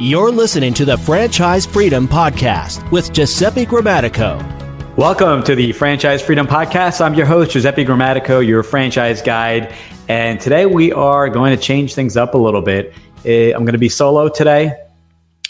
You're listening to the Franchise Freedom Podcast with Giuseppe Grammatico. Welcome to the Franchise Freedom Podcast. I'm your host, Giuseppe Grammatico, your franchise guide. And today we are going to change things up a little bit. Eh, I'm going to be solo today,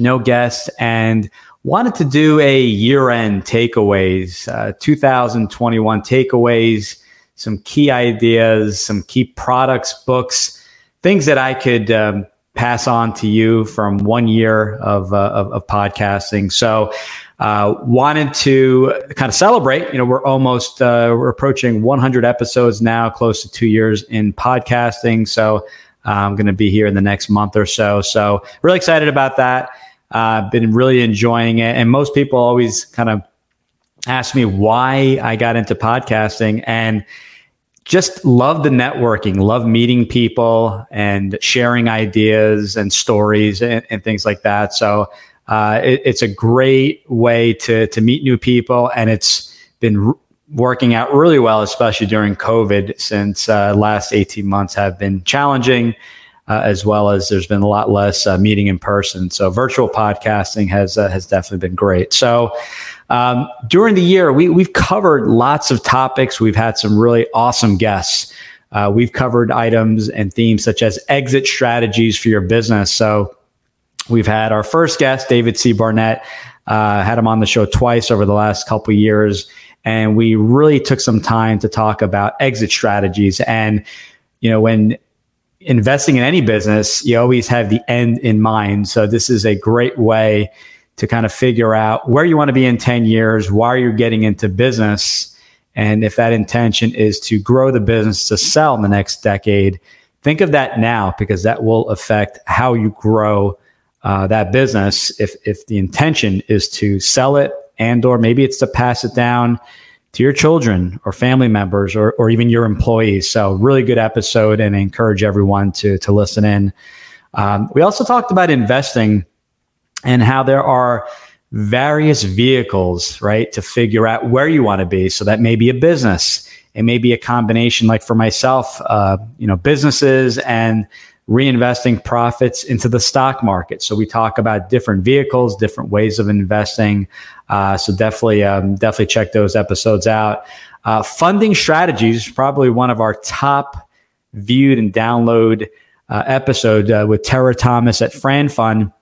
no guests, and wanted to do a year end takeaways, uh, 2021 takeaways, some key ideas, some key products, books, things that I could um, pass on to you from one year of, uh, of, of, podcasting. So, uh, wanted to kind of celebrate. You know, we're almost uh, we're approaching 100 episodes now, close to two years in podcasting. So, I'm going to be here in the next month or so. So, really excited about that. I've uh, been really enjoying it, and most people always kind of ask me why I got into podcasting and just love the networking, love meeting people and sharing ideas and stories and, and things like that. So uh, it, it's a great way to to meet new people, and it's been r- working out really well, especially during COVID, since uh, last eighteen months have been challenging. Uh, as well as there's been a lot less uh, meeting in person. So virtual podcasting has uh, has definitely been great. So um, during the year, we, we've covered lots of topics. We've had some really awesome guests. Uh, we've covered items and themes such as exit strategies for your business. So we've had our first guest, David C. Barnett, uh, had him on the show twice over the last couple years. And we really took some time to talk about exit strategies. And, you know, when investing in any business, you always have the end in mind. So this is a great way to kind of figure out where you want to be in 10 years, why you're getting into business. And if that intention is to grow the business to sell in the next decade, think of that now because that will affect how you grow uh, that business. If, if the intention is to sell it and or maybe it's to pass it down to your children or family members or, or even your employees. So really good episode and I encourage everyone to, to listen in. Um, we also talked about investing and how there are various vehicles, right, to figure out where you want to be. So that may be a business. It may be a combination, like for myself, uh, you know, businesses and reinvesting profits into the stock market. So we talk about different vehicles, different ways of investing. Uh, so definitely, um, definitely check those episodes out. Uh, funding strategies, probably one of our top viewed and download uh, episode uh, with Tara Thomas at FranFund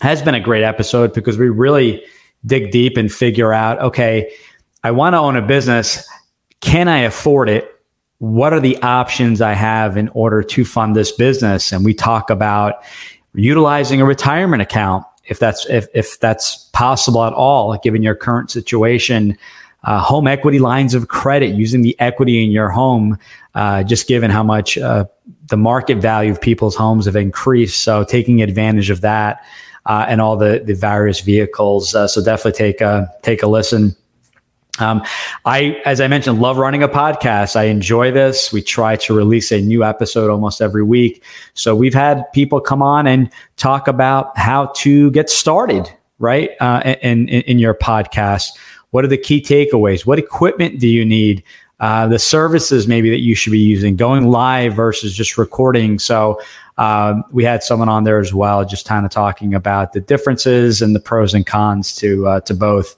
has been a great episode because we really dig deep and figure out okay, I want to own a business. Can I afford it? What are the options I have in order to fund this business? And we talk about utilizing a retirement account if that's if, if that's possible at all, given your current situation. Uh, home equity lines of credit, using the equity in your home, uh, just given how much uh, the market value of people's homes have increased. So taking advantage of that uh, and all the the various vehicles. Uh, so definitely take a take a listen. Um, I, as I mentioned, love running a podcast. I enjoy this. We try to release a new episode almost every week. So we've had people come on and talk about how to get started, right? Uh, in, in, in your podcast. What are the key takeaways? What equipment do you need? Uh, the services maybe that you should be using, going live versus just recording. So um, we had someone on there as well, just kind of talking about the differences and the pros and cons to uh, to both.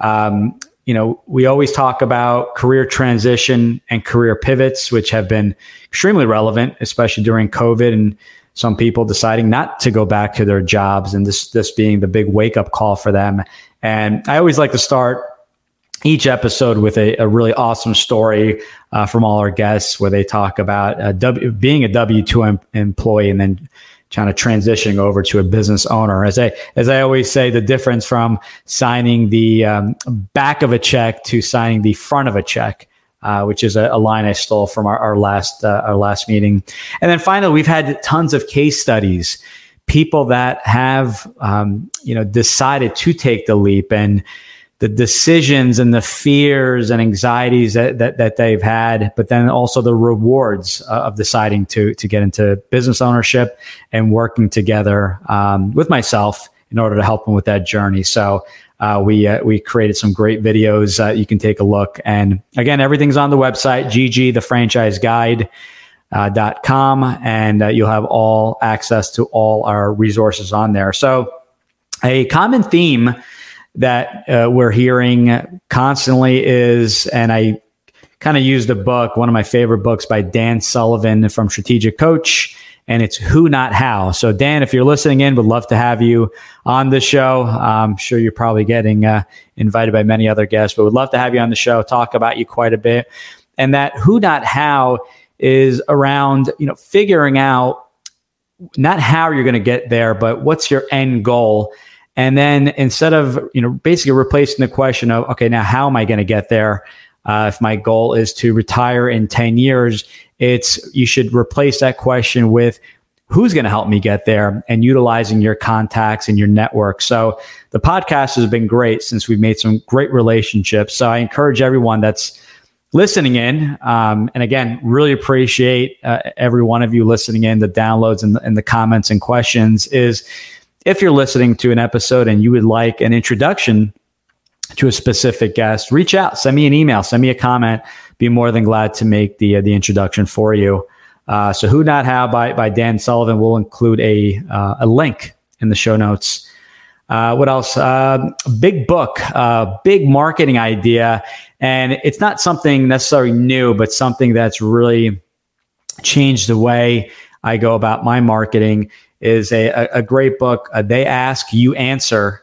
Um, you know, we always talk about career transition and career pivots, which have been extremely relevant, especially during COVID and some people deciding not to go back to their jobs and this this being the big wake up call for them. And I always like to start each episode with a, a really awesome story uh, from all our guests where they talk about uh, w, being a W two em- employee and then kind of transitioning over to a business owner. As I as I always say, the difference from signing the um, back of a check to signing the front of a check. Uh, which is a, a, line I stole from our, our last uh, our last meeting, and then finally we've had tons of case studies, people that have um, you know decided to take the leap and the decisions and the fears and anxieties that, that, that they've had, but then also the rewards uh, of deciding to, to get into business ownership and working together um, with myself in order to help them with that journey. So uh, we uh, we created some great videos. Uh, you can take a look. And again, everything's on the website. GG, the franchise guide. uh, dot com, and uh, you'll have all access to all our resources on there. So, a common theme that uh, we're hearing constantly is, and I kind of used a book, one of my favorite books by Dan Sullivan from Strategic Coach, and it's Who Not How. So, Dan, if you're listening in, would love to have you on the show. I'm sure you're probably getting uh, invited by many other guests, but would love to have you on the show, talk about you quite a bit. And that Who Not How is around, you know, figuring out not how you're going to get there, but what's your end goal. And then instead of, you know, basically replacing the question of, okay, now how am I going to get there? Uh, if my goal is to retire in 10 years, it's you should replace that question with who's going to help me get there and utilizing your contacts and your network. So the podcast has been great since we've made some great relationships. So I encourage everyone that's listening in. Um, and again, really appreciate uh, every one of you listening in, the downloads and and the comments and questions is if you're listening to an episode and you would like an introduction to a specific guest, reach out, send me an email, send me a comment. Be more than glad to make the uh, the introduction for you. Uh, so, Who Not How by by Dan Sullivan. We'll include a uh, a link in the show notes. Uh, what else? Uh, big book, uh, big marketing idea, and it's not something necessarily new, but something that's really changed the way I go about my marketing. Is a, a, a great book. they ask, you answer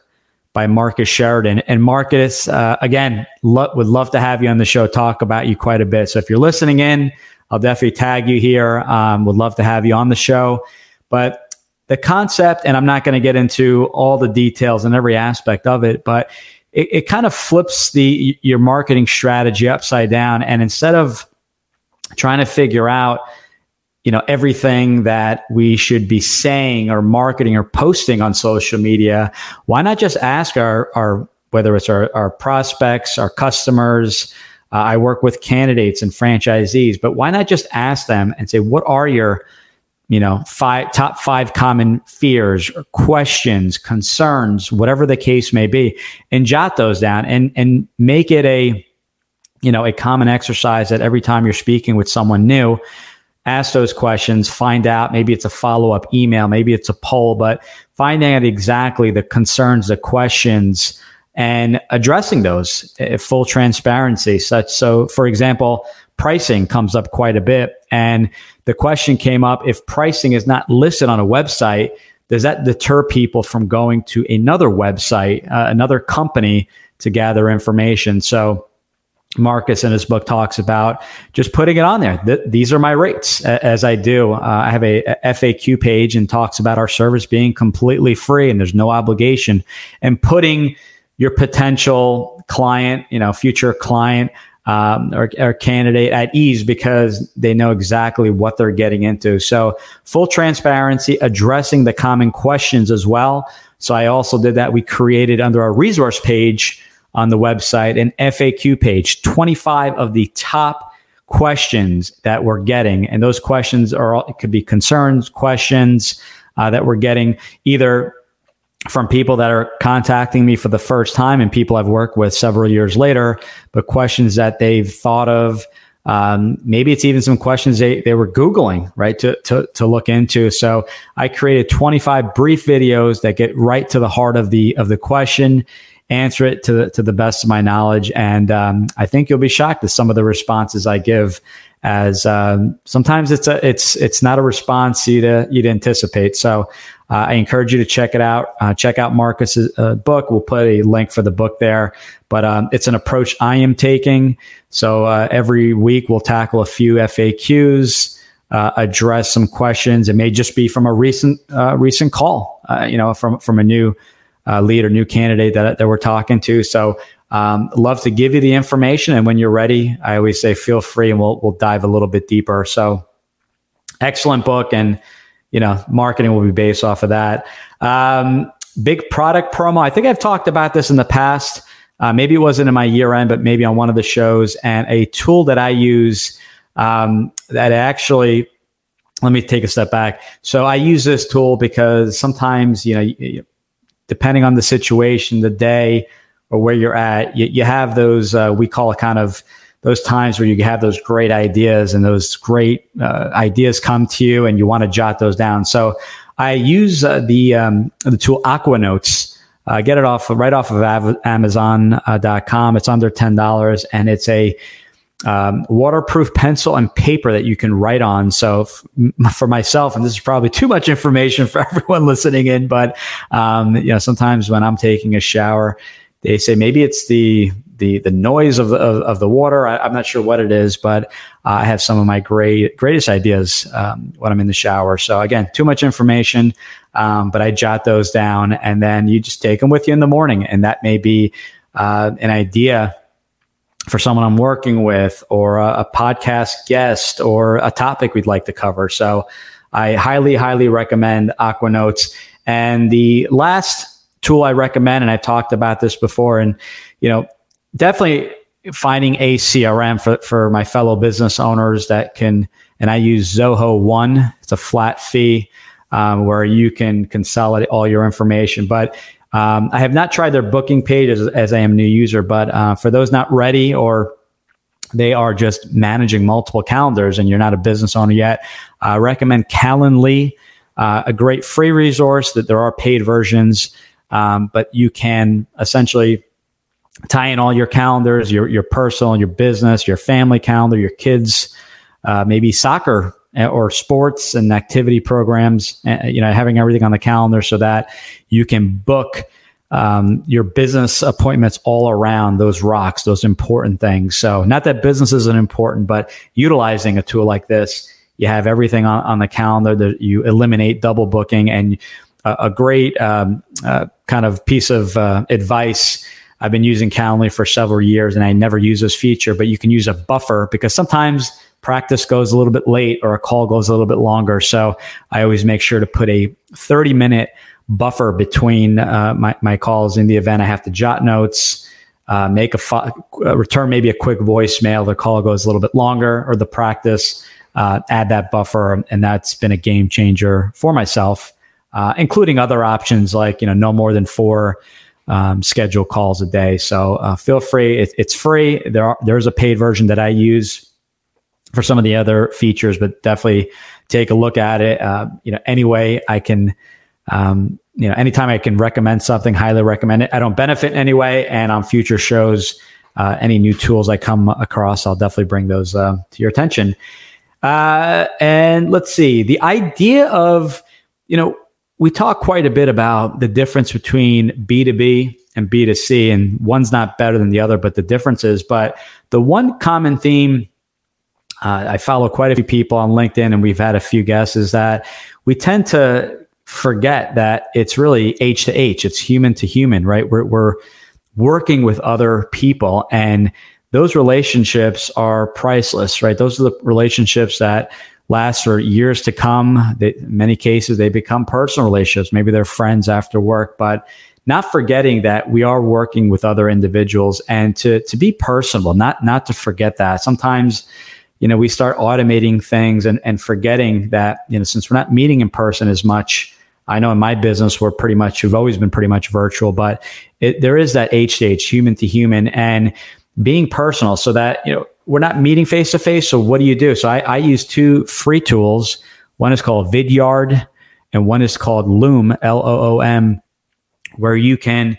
by Marcus Sheridan. And Marcus, uh, again, lo- would love to have you on the show, talk about you quite a bit. So if you're listening in, I'll definitely tag you here. Um, would love to have you on the show. But the concept, and I'm not going to get into all the details and every aspect of it, but it, it kind of flips the your marketing strategy upside down. And instead of trying to figure out you know everything that we should be saying or marketing or posting on social media why not just ask our our whether it's our, our prospects our customers uh, i work with candidates and franchisees but why not just ask them and say what are your you know five top five common fears or questions concerns whatever the case may be and jot those down and and make it a you know a common exercise that every time you're speaking with someone new ask those questions, find out maybe it's a follow up email, maybe it's a poll, but finding out exactly the concerns, the questions, and addressing those full transparency. Such so, for example, pricing comes up quite a bit, and the question came up: if pricing is not listed on a website, does that deter people from going to another website, uh, another company to gather information? So Marcus in his book talks about just putting it on there. Th- these are my rates as I do. Uh, I have a, a, FAQ page and talks about our service being completely free and there's no obligation and putting your potential client, you know, future client um, or, or candidate at ease because they know exactly what they're getting into. So full transparency, addressing the common questions as well. So I also did that. We created under our resource page on the website an FAQ page, 25 of the top questions that we're getting. And those questions are, all, it could be concerns, questions uh, that we're getting either from people that are contacting me for the first time and people I've worked with several years later, but questions that they've thought of. Um, maybe it's even some questions they, they were Googling, right, to, to, to look into. So I created 25 brief videos that get right to the heart of the, of the question answer it to the, to the best of my knowledge. And um, I think you'll be shocked at some of the responses I give. As um, sometimes it's a it's it's not a response you'd uh, you'd anticipate. So uh, I encourage you to check it out. Uh, check out Marcus's uh, book. We'll put a link for the book there. But um, it's an approach I am taking. So uh, every week we'll tackle a few FAQs. Uh, address some questions. It may just be from a recent uh, recent call, uh, you know, from from a new uh, lead or new candidate that, that we're talking to. So um, love to give you the information. And when you're ready, I always say feel free and we'll, we'll dive a little bit deeper. So excellent book. And, you know, marketing will be based off of that. Um, big product promo. I think I've talked about this in the past. Uh, maybe it wasn't in my year end, but maybe on one of the shows. And a tool that I use um, that actually, let me take a step back. So I use this tool because sometimes, you know, depending on the situation, the day, or where you're at, you, you have those uh, we call it kind of those times where you have those great ideas and those great uh, ideas come to you and you want to jot those down. So I use uh, the um, the tool Aquanotes. Uh, get it off right off of Amazon.com. It's under ten dollars, and it's a um, waterproof pencil and paper that you can write on. So f- for myself, and this is probably too much information for everyone listening in, but um, you know, sometimes when I'm taking a shower, they say maybe it's the the the noise of the, of, of the water. I, am not sure what it is, but uh, I have some of my great greatest ideas um, when I'm in the shower. So again, too much information, um, but I jot those down, and then you just take them with you in the morning, and that may be uh, an idea for someone I'm working with, or a, a podcast guest, or a topic we'd like to cover. So I highly, highly recommend Aquanotes. And the last tool I recommend, and I've talked about this before, and you know, definitely finding a CRM for, for my fellow business owners that can, and I use Zoho One. It's a flat fee um, where you can consolidate all your information. But um, I have not tried their booking page as, as I am a new user, but uh, for those not ready or they are just managing multiple calendars and you're not a business owner yet, I recommend Calendly, uh, a great free resource that there are paid versions, um, but you can essentially tie in all your calendars, your your personal, your business, your family calendar, your kids, uh, maybe soccer or sports and activity programs. Uh, you know, having everything on the calendar so that you can book um, your business appointments all around those rocks, those important things. So, not that business isn't important, but utilizing a tool like this, you have everything on, on the calendar that you eliminate double booking and a, a great um, uh, kind of piece of uh, advice I've been using Calendly for several years and I never use this feature, but you can use a buffer because sometimes practice goes a little bit late or a call goes a little bit longer. So I always make sure to put a 30 minute buffer between uh, my, my calls in the event I have to jot notes. Uh, make a fo- uh, return maybe a quick voicemail. The call goes a little bit longer, or the practice. Uh, add that buffer, and that's been a game changer for myself, uh, including other options like you know no more than four um, schedule calls a day. So uh, feel free. It, it's free. There are, there's a paid version that I use for some of the other features, but definitely take a look at it. Uh, you know, anyway, I can, um, you know, anytime I can recommend something, highly recommend it. I don't benefit in any way, and on future shows, uh, any new tools I come across, I'll definitely bring those uh, to your attention. Uh, and let's see, the idea of, you know, we talk quite a bit about the difference between B2B and B2C, and one's not better than the other, but the differences. But the one common theme uh, I follow quite a few people on LinkedIn, and we've had a few guests, is that we tend to forget that it's really H to H, it's human to human, right? We're, we're working with other people, and those relationships are priceless, right? Those are the relationships that last for years to come. They, in many cases, they become personal relationships. Maybe they're friends after work, but not forgetting that we are working with other individuals and to, to be personable, not, not to forget that. Sometimes, you know, we start automating things and, and forgetting that, you know, since we're not meeting in person as much, I know in my business, we're pretty much, we've always been pretty much virtual, but it, there is that H to H, human to human, and being personal so that, you know, we're not meeting face to face. So what do you do? So I, I use two free tools. One is called Vidyard and one is called Loom, L O O M, where you can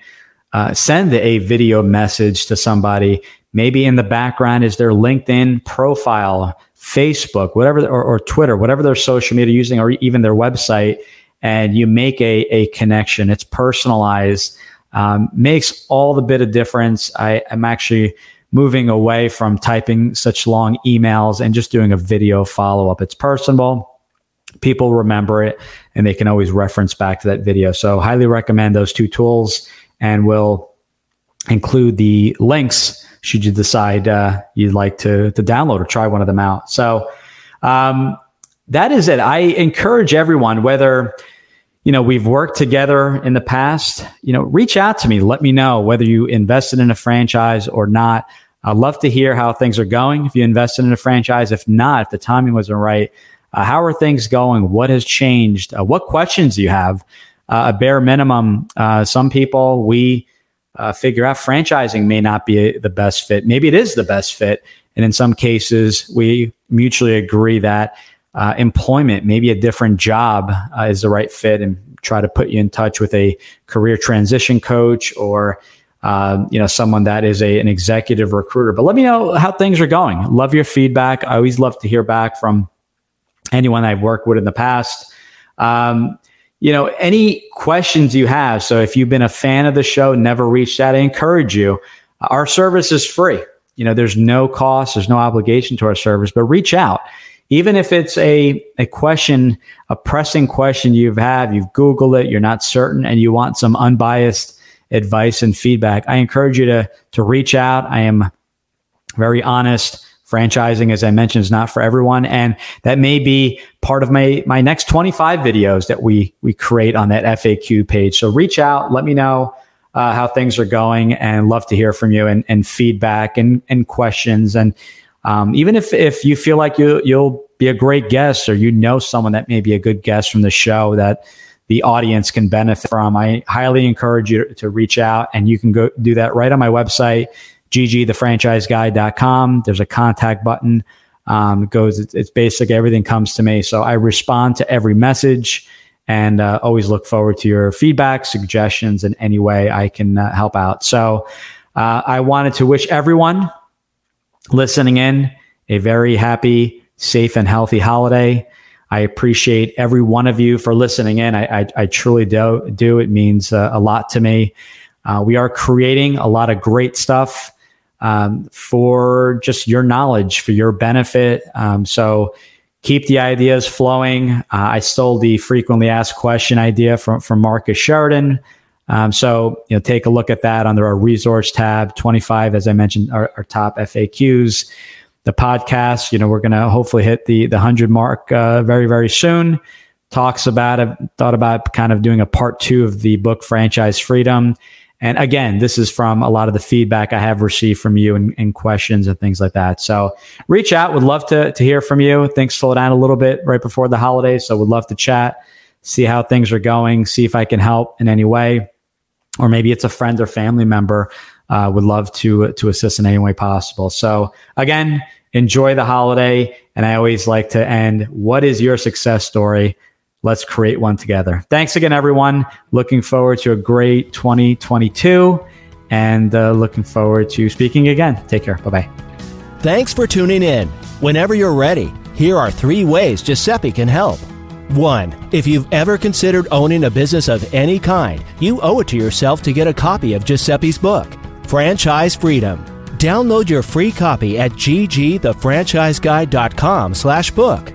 uh, send a video message to somebody. Maybe in the background is their LinkedIn profile, Facebook, whatever, or, or Twitter, whatever their social media using, or even their website. And you make a, a connection. It's personalized, um, makes all the bit of difference. I am actually moving away from typing such long emails and just doing a video follow up. It's personal. People remember it and they can always reference back to that video. So, highly recommend those two tools and we'll include the links should you decide uh, you'd like to, to download or try one of them out. So, um, that is it. I encourage everyone, whether you know we've worked together in the past you know reach out to me. Let me know whether you invested in a franchise or not. I'd love to hear how things are going if you invested in a franchise. If not if the timing wasn't right uh, how are things going? What has changed? Uh, what questions do you have? Uh, a bare minimum uh, some people we uh, figure out franchising may not be the best fit. Maybe it is the best fit. And in some cases, we mutually agree that uh, employment, maybe a different job uh, is the right fit and try to put you in touch with a career transition coach or um, you know someone that is a, an executive recruiter. But let me know how things are going. Love your feedback. I always love to hear back from anyone i've worked with in the past. Um, you know any questions you have so if you've been a fan of the show never reached out i encourage you our service is free you know there's no cost there's no obligation to our service but reach out even if it's a, a question, a pressing question you've had, you've Googled it, you're not certain, and you want some unbiased advice and feedback, I encourage you to, to reach out. I am very honest. Franchising, as I mentioned, is not for everyone. And that may be part of my, my next 25 videos that we, we create on that FAQ page. So reach out, let me know uh, how things are going and love to hear from you and, and feedback and, and questions. And um, even if if you feel like you you'll be a great guest or you know someone that may be a good guest from the show that the audience can benefit from, I highly encourage you to reach out and you can go do that right on my website, ggthefranchiseguide.com. There's a contact button. Um, it goes, it's, it's basic. Everything comes to me. So I respond to every message and uh, always look forward to your feedback, suggestions, in any way I can uh, help out. So uh, I wanted to wish everyone listening in. A very happy, safe, and healthy holiday. I appreciate every one of you for listening in. I, I, I truly do, do. It means uh, a lot to me. Uh, we are creating a lot of great stuff um, for just your knowledge, for your benefit. Um, so keep the ideas flowing. Uh, I stole the frequently asked question idea from, from Marcus Sheridan. Um, so, you know, take a look at that under our resource tab. 25, as I mentioned, our, our top FAQs. The podcast, you know, we're going to hopefully hit the the 100 mark uh, very, very soon. Talks about it, thought about kind of doing a part two of the book Franchise Freedom. And again, this is from a lot of the feedback I have received from you and, and, questions and things like that. So reach out. Would love to, to hear from you. Things slow down a little bit right before the holidays. So would love to chat, see how things are going, see if I can help in any way or maybe it's a friend or family member uh, would love to to assist in any way possible. So again, enjoy the holiday, and I always like to end. What is your success story? Let's create one together. Thanks again, everyone. Looking forward to a great 2022, and uh, looking forward to speaking again. Take care. Bye bye. Thanks for tuning in. Whenever you're ready, here are three ways Giuseppe can help. 1. If you've ever considered owning a business of any kind, you owe it to yourself to get a copy of Giuseppe's book, Franchise Freedom. Download your free copy at ggthefranchiseguide.com slash book.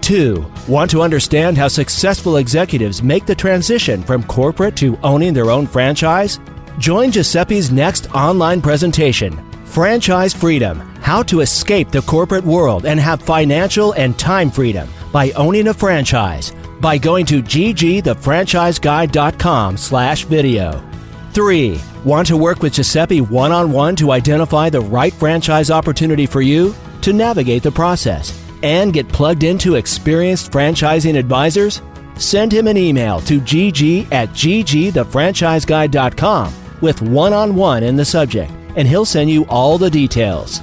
2. Want to understand how successful executives make the transition from corporate to owning their own franchise? Join Giuseppe's next online presentation, Franchise Freedom How to Escape the Corporate World and Have Financial and Time Freedom by owning a franchise by going to ggthefranchiseguide.com slash video. 3. Want to work with Giuseppe one-on-one to identify the right franchise opportunity for you? To navigate the process and get plugged into experienced franchising advisors? Send him an email to gg at ggthefranchiseguide.com with one-on-one in the subject and he'll send you all the details.